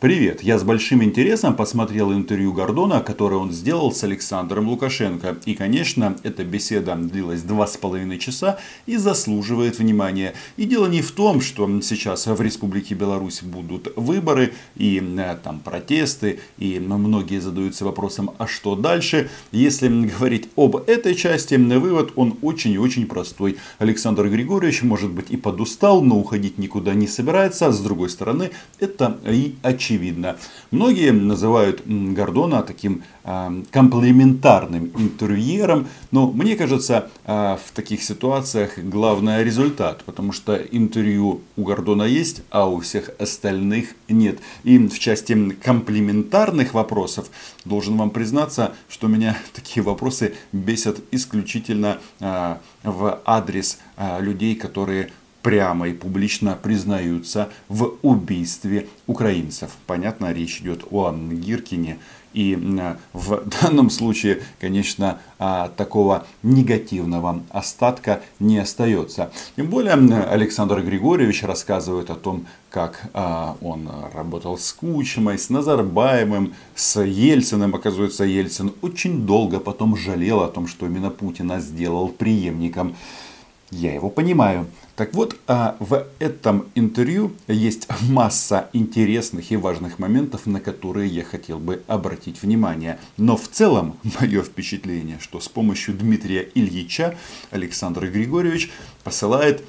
Привет! Я с большим интересом посмотрел интервью Гордона, которое он сделал с Александром Лукашенко. И, конечно, эта беседа длилась два с половиной часа и заслуживает внимания. И дело не в том, что сейчас в Республике Беларусь будут выборы и э, там протесты, и многие задаются вопросом, а что дальше? Если говорить об этой части, вывод он очень и очень простой. Александр Григорьевич, может быть, и подустал, но уходить никуда не собирается. С другой стороны, это и очевидно очевидно. Многие называют Гордона таким э, комплементарным интервьюером, но мне кажется, э, в таких ситуациях главный результат, потому что интервью у Гордона есть, а у всех остальных нет. И в части комплементарных вопросов должен вам признаться, что меня такие вопросы бесят исключительно э, в адрес людей, которые прямо и публично признаются в убийстве украинцев. Понятно, речь идет о Гиркине. И в данном случае, конечно, а, такого негативного остатка не остается. Тем более Александр Григорьевич рассказывает о том, как а, он работал с Кучмой, с Назарбаевым, с Ельциным. Оказывается, Ельцин очень долго потом жалел о том, что именно Путина сделал преемником. Я его понимаю. Так вот, а, в этом интервью есть масса интересных и важных моментов, на которые я хотел бы обратить внимание. Но в целом, мое впечатление, что с помощью Дмитрия Ильича Александр Григорьевич посылает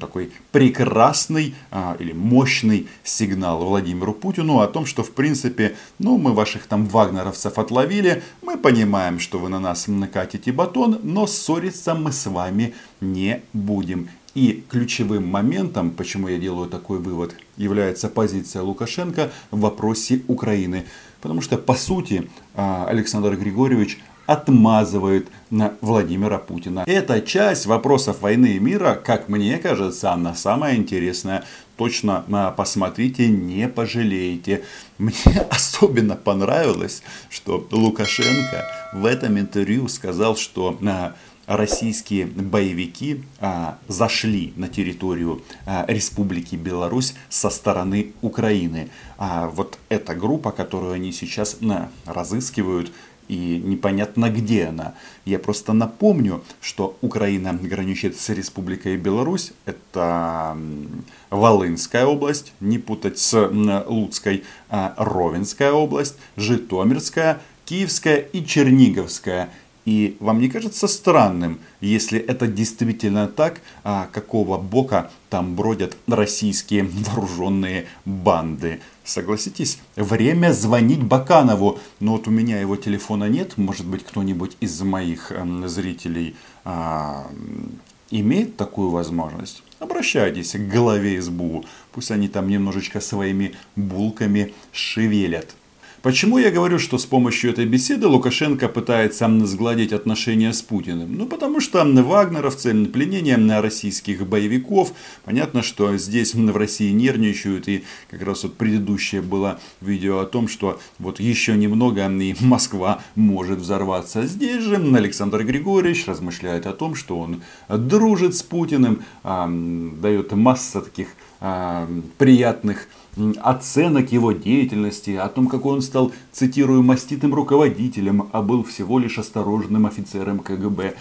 такой прекрасный а, или мощный сигнал Владимиру Путину о том, что в принципе, ну мы ваших там вагнеровцев отловили, мы понимаем, что вы на нас накатите батон, но ссориться мы с вами не будем. И ключевым моментом, почему я делаю такой вывод, является позиция Лукашенко в вопросе Украины. Потому что, по сути, а, Александр Григорьевич отмазывает на Владимира Путина. Эта часть вопросов войны и мира, как мне кажется, она самая интересная. Точно а, посмотрите, не пожалеете. Мне особенно понравилось, что Лукашенко в этом интервью сказал, что а, российские боевики а, зашли на территорию а, Республики Беларусь со стороны Украины. А вот эта группа, которую они сейчас а, разыскивают, и непонятно где она. Я просто напомню, что Украина граничит с Республикой Беларусь. Это Волынская область, не путать с Луцкой, а Ровенская область, Житомирская, Киевская и Черниговская. И вам не кажется странным, если это действительно так, а какого бока там бродят российские вооруженные банды? Согласитесь, время звонить Баканову. Но вот у меня его телефона нет. Может быть, кто-нибудь из моих э, зрителей э, имеет такую возможность? Обращайтесь к главе СБУ. Пусть они там немножечко своими булками шевелят. Почему я говорю, что с помощью этой беседы Лукашенко пытается сгладить отношения с Путиным? Ну, потому что вагнеровцы, пленение российских боевиков, понятно, что здесь в России нервничают, и как раз вот предыдущее было видео о том, что вот еще немного и Москва может взорваться. Здесь же Александр Григорьевич размышляет о том, что он дружит с Путиным, дает масса таких приятных оценок его деятельности, о том, какой он стал, цитирую, маститым руководителем, а был всего лишь осторожным офицером КГБ,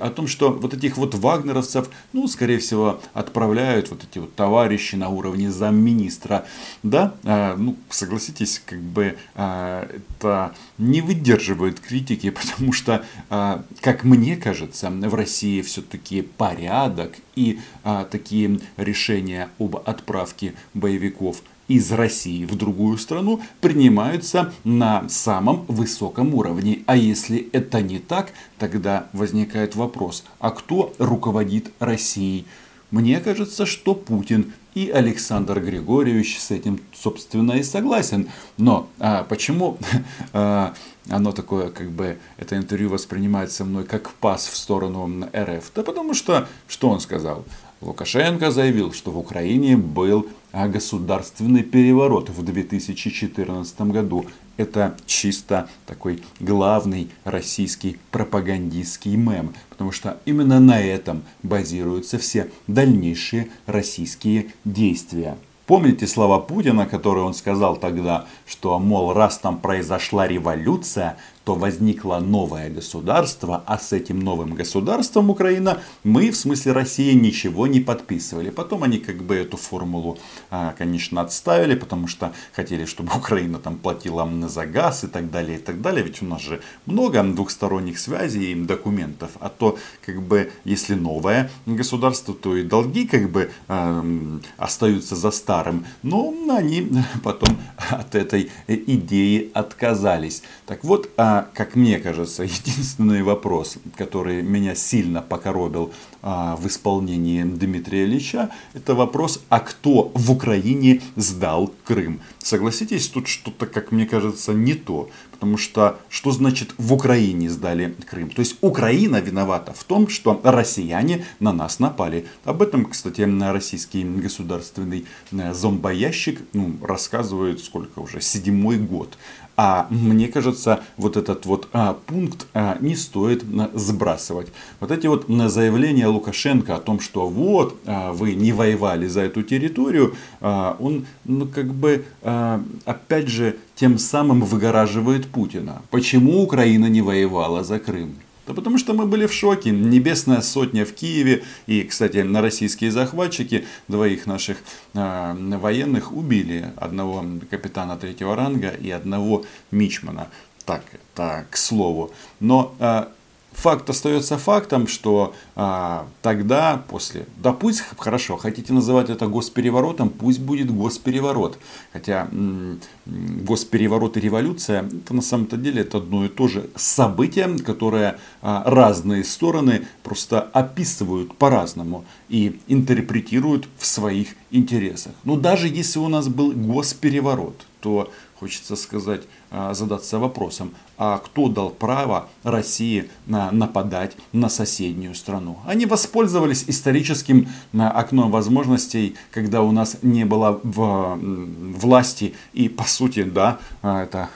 о том, что вот этих вот вагнеровцев, ну, скорее всего, отправляют вот эти вот товарищи на уровне замминистра, да, а, ну, согласитесь, как бы а, это не выдерживает критики, потому что, а, как мне кажется, в России все-таки порядок и а, такие решения об отправке боевиков из России в другую страну принимаются на самом высоком уровне. А если это не так, тогда возникает вопрос, а кто руководит Россией? Мне кажется, что Путин и Александр Григорьевич с этим, собственно, и согласен. Но а, почему а, оно такое, как бы, это интервью воспринимается мной как пас в сторону РФ? Да потому что, что он сказал? Лукашенко заявил, что в Украине был государственный переворот в 2014 году. Это чисто такой главный российский пропагандистский мем, потому что именно на этом базируются все дальнейшие российские действия. Помните слова Путина, которые он сказал тогда, что, мол, раз там произошла революция, то возникло новое государство, а с этим новым государством Украина мы, в смысле России, ничего не подписывали. Потом они как бы эту формулу, а, конечно, отставили, потому что хотели, чтобы Украина там платила за газ и так далее, и так далее. Ведь у нас же много двухсторонних связей и документов. А то, как бы, если новое государство, то и долги как бы э, остаются за старым. Но они потом от этой идеи отказались. Так вот, а как мне кажется, единственный вопрос, который меня сильно покоробил а, в исполнении Дмитрия Ильича, это вопрос, а кто в Украине сдал Крым? Согласитесь, тут что-то, как мне кажется, не то. Потому что что значит в Украине сдали Крым? То есть Украина виновата в том, что россияне на нас напали. Об этом, кстати, российский государственный э, зомбоящик ну, рассказывает сколько уже, седьмой год. А мне кажется, вот этот вот а, пункт а, не стоит а, сбрасывать. Вот эти вот а, заявления Лукашенко о том, что вот а, вы не воевали за эту территорию, а, он ну как бы а, опять же тем самым выгораживает Путина. Почему Украина не воевала за Крым? Да потому что мы были в шоке. Небесная сотня в Киеве. И, кстати, на российские захватчики двоих наших э, военных убили. Одного капитана третьего ранга и одного мичмана. Так, это к слову. Но э, факт остается фактом, что а, тогда, после, да пусть, хорошо, хотите называть это госпереворотом, пусть будет госпереворот. Хотя м- госпереворот и революция, это на самом-то деле это одно и то же событие, которое а, разные стороны просто описывают по-разному и интерпретируют в своих интересах. Но даже если у нас был госпереворот, то хочется сказать, а, задаться вопросом, а кто дал право России нападать на соседнюю страну? Они воспользовались историческим а, окном возможностей, когда у нас не было в власти и по сути, да, а, это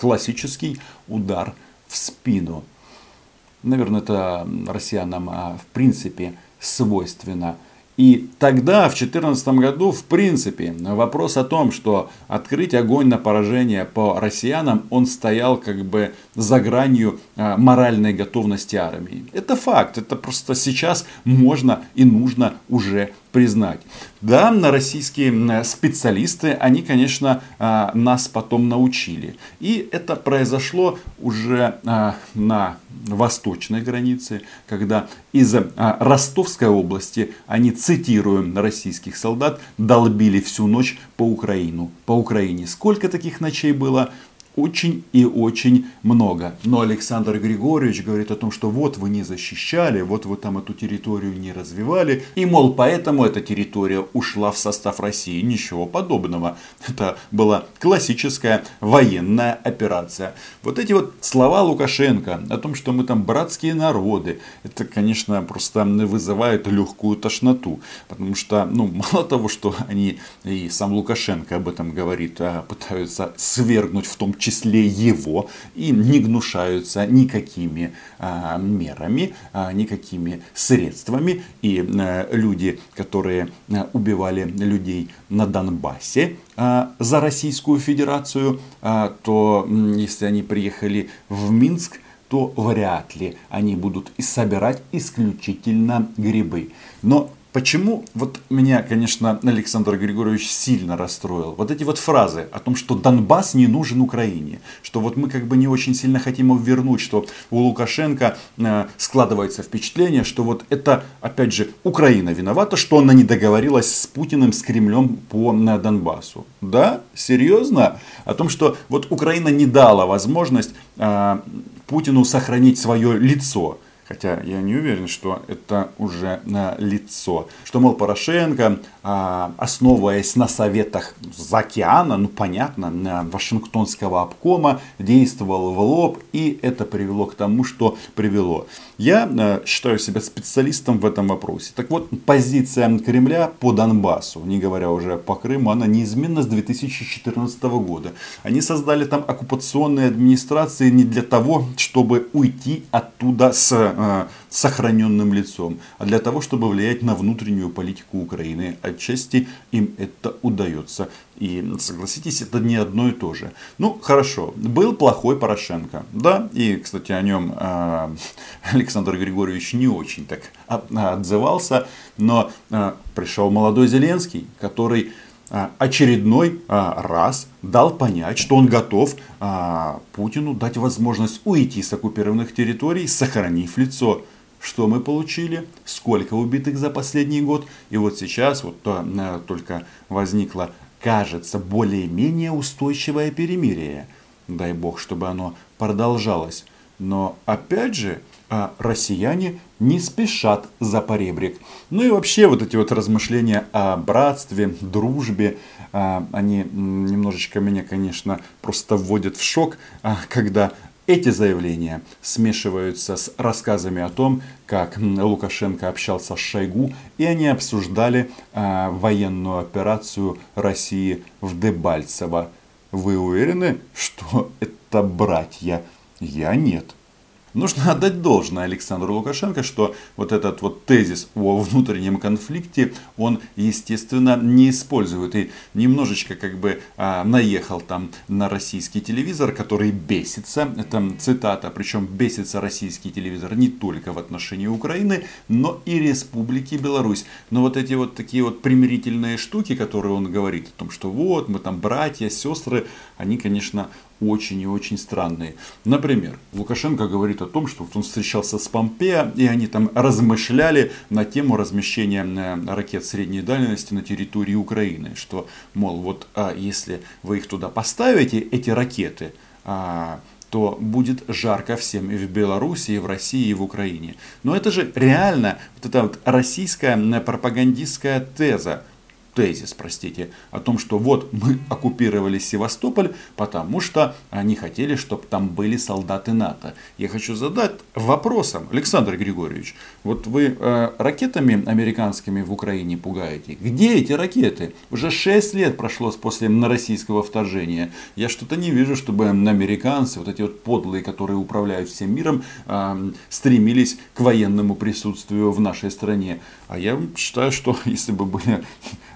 классический удар в спину. Наверное, это россиянам в принципе свойственно. И тогда, в 2014 году, в принципе, вопрос о том, что открыть огонь на поражение по россиянам, он стоял как бы за гранью а, моральной готовности армии. Это факт, это просто сейчас можно и нужно уже признать. Да, на российские специалисты, они, конечно, а, нас потом научили. И это произошло уже а, на восточной границе, когда из а, Ростовской области они, цитируем российских солдат, долбили всю ночь по Украину, по Украине. Сколько таких ночей было? Очень и очень много. Но Александр Григорьевич говорит о том, что вот вы не защищали, вот вы там эту территорию не развивали, и мол, поэтому эта территория ушла в состав России. Ничего подобного. Это была классическая военная операция. Вот эти вот слова Лукашенко о том, что мы там братские народы, это, конечно, просто вызывает легкую тошноту. Потому что, ну, мало того, что они, и сам Лукашенко об этом говорит, а пытаются свергнуть в том числе его, и не гнушаются никакими а, мерами, а, никакими средствами. И а, люди, которые а, убивали людей на Донбассе а, за Российскую Федерацию, а, то если они приехали в Минск, то вряд ли они будут собирать исключительно грибы. Но Почему вот меня, конечно, Александр Григорьевич сильно расстроил? Вот эти вот фразы о том, что Донбасс не нужен Украине, что вот мы как бы не очень сильно хотим его вернуть, что у Лукашенко э, складывается впечатление, что вот это, опять же, Украина виновата, что она не договорилась с Путиным, с Кремлем по на Донбассу. Да? Серьезно? О том, что вот Украина не дала возможность э, Путину сохранить свое лицо. Хотя я не уверен, что это уже на лицо. Что, мол, Порошенко, а, основываясь на советах за океана, ну понятно, на Вашингтонского обкома, действовал в лоб, и это привело к тому, что привело. Я а, считаю себя специалистом в этом вопросе. Так вот, позиция Кремля по Донбассу, не говоря уже по Крыму, она неизменна с 2014 года. Они создали там оккупационные администрации не для того, чтобы уйти оттуда с э, сохраненным лицом, а для того, чтобы влиять на внутреннюю политику Украины. Отчасти им это удается. И согласитесь, это не одно и то же. Ну, хорошо, был плохой Порошенко, да, и, кстати, о нем э, Александр Григорьевич не очень так отзывался, но э, пришел молодой Зеленский, который очередной а, раз дал понять, что он готов а, Путину дать возможность уйти с оккупированных территорий, сохранив лицо. Что мы получили? Сколько убитых за последний год? И вот сейчас вот только возникло, кажется, более-менее устойчивое перемирие. Дай бог, чтобы оно продолжалось. Но опять же, а россияне не спешат за поребрик. Ну и вообще вот эти вот размышления о братстве, дружбе, а, они немножечко меня, конечно, просто вводят в шок, а, когда эти заявления смешиваются с рассказами о том, как Лукашенко общался с Шойгу, и они обсуждали военную операцию России в Дебальцево. Вы уверены, что это братья? Я нет. Нужно отдать должное Александру Лукашенко, что вот этот вот тезис о внутреннем конфликте, он, естественно, не использует. И немножечко как бы а, наехал там на российский телевизор, который бесится. Это цитата, причем бесится российский телевизор не только в отношении Украины, но и Республики Беларусь. Но вот эти вот такие вот примирительные штуки, которые он говорит о том, что вот мы там братья, сестры, они, конечно, очень и очень странные. Например, Лукашенко говорит о том, что он встречался с Помпео, и они там размышляли на тему размещения э, ракет средней дальности на территории Украины. Что, мол, вот а если вы их туда поставите, эти ракеты, а, то будет жарко всем и в Беларуси, и в России, и в Украине. Но это же реально вот эта вот российская пропагандистская теза тезис, простите, о том, что вот мы оккупировали Севастополь, потому что они хотели, чтобы там были солдаты НАТО. Я хочу задать вопросом, Александр Григорьевич, вот вы э, ракетами американскими в Украине пугаете. Где эти ракеты? Уже 6 лет прошло после российского вторжения. Я что-то не вижу, чтобы американцы, вот эти вот подлые, которые управляют всем миром, э, стремились к военному присутствию в нашей стране. А я считаю, что если бы были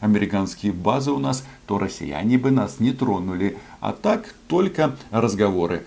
американские базы у нас, то россияне бы нас не тронули. А так только разговоры.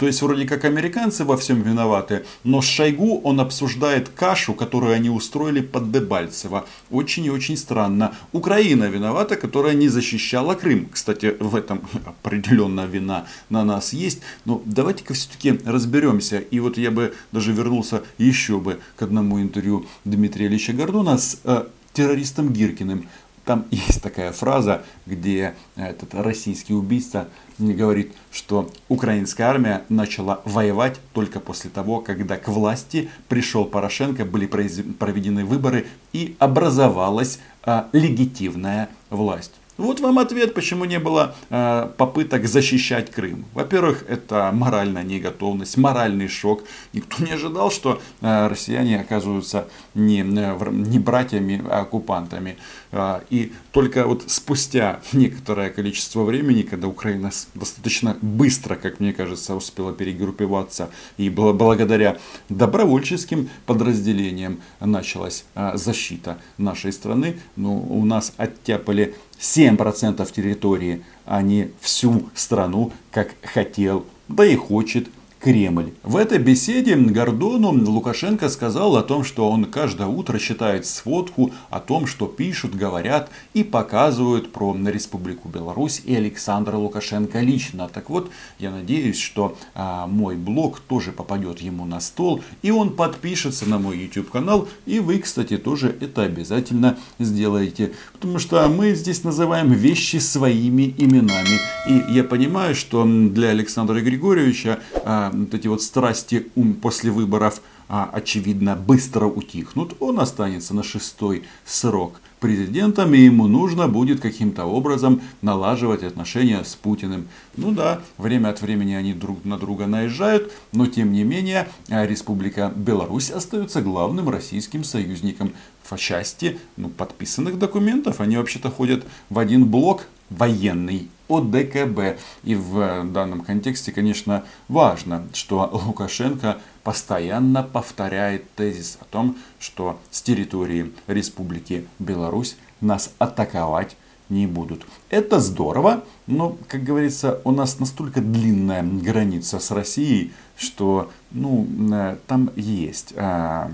То есть вроде как американцы во всем виноваты, но с Шойгу он обсуждает кашу, которую они устроили под Дебальцево. Очень и очень странно. Украина виновата, которая не защищала Крым. Кстати, в этом определенная вина на нас есть. Но давайте-ка все-таки разберемся. И вот я бы даже вернулся еще бы к одному интервью Дмитрия Ильича Гордона с э, террористом Гиркиным. Там есть такая фраза, где этот российский убийца говорит, что украинская армия начала воевать только после того, когда к власти пришел Порошенко, были проведены выборы и образовалась а, легитимная власть. Вот вам ответ, почему не было э, попыток защищать Крым. Во-первых, это моральная неготовность, моральный шок. Никто не ожидал, что э, россияне оказываются не, не братьями, а оккупантами. Э, и только вот спустя некоторое количество времени, когда Украина достаточно быстро, как мне кажется, успела перегруппироваться, и благодаря добровольческим подразделениям началась э, защита нашей страны, ну, у нас оттяпали 7% территории, а не всю страну, как хотел, да и хочет Кремль. В этой беседе Гордону Лукашенко сказал о том, что он каждое утро читает сводку о том, что пишут, говорят и показывают про Республику Беларусь и Александра Лукашенко лично. Так вот, я надеюсь, что а, мой блог тоже попадет ему на стол, и он подпишется на мой YouTube канал, и вы, кстати, тоже это обязательно сделаете. Потому что мы здесь называем вещи своими именами. И я понимаю, что для Александра Григорьевича а, вот эти вот страсти после выборов, а, очевидно, быстро утихнут, он останется на шестой срок президентом, и ему нужно будет каким-то образом налаживать отношения с Путиным. Ну да, время от времени они друг на друга наезжают, но тем не менее Республика Беларусь остается главным российским союзником. В части ну, подписанных документов они вообще-то ходят в один блок военный ОДКБ. И в данном контексте, конечно, важно, что Лукашенко постоянно повторяет тезис о том, что с территории Республики Беларусь нас атаковать не будут. Это здорово, но, как говорится, у нас настолько длинная граница с Россией, что ну, э, там есть а,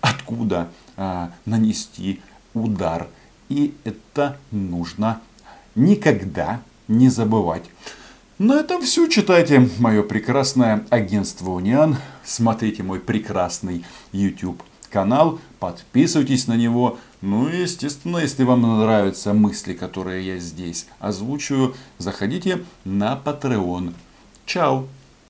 откуда а, нанести удар. И это нужно никогда не забывать. На этом все. Читайте мое прекрасное агентство Униан. Смотрите мой прекрасный YouTube канал. Подписывайтесь на него. Ну и, естественно, если вам нравятся мысли, которые я здесь озвучиваю, заходите на Patreon. Чао!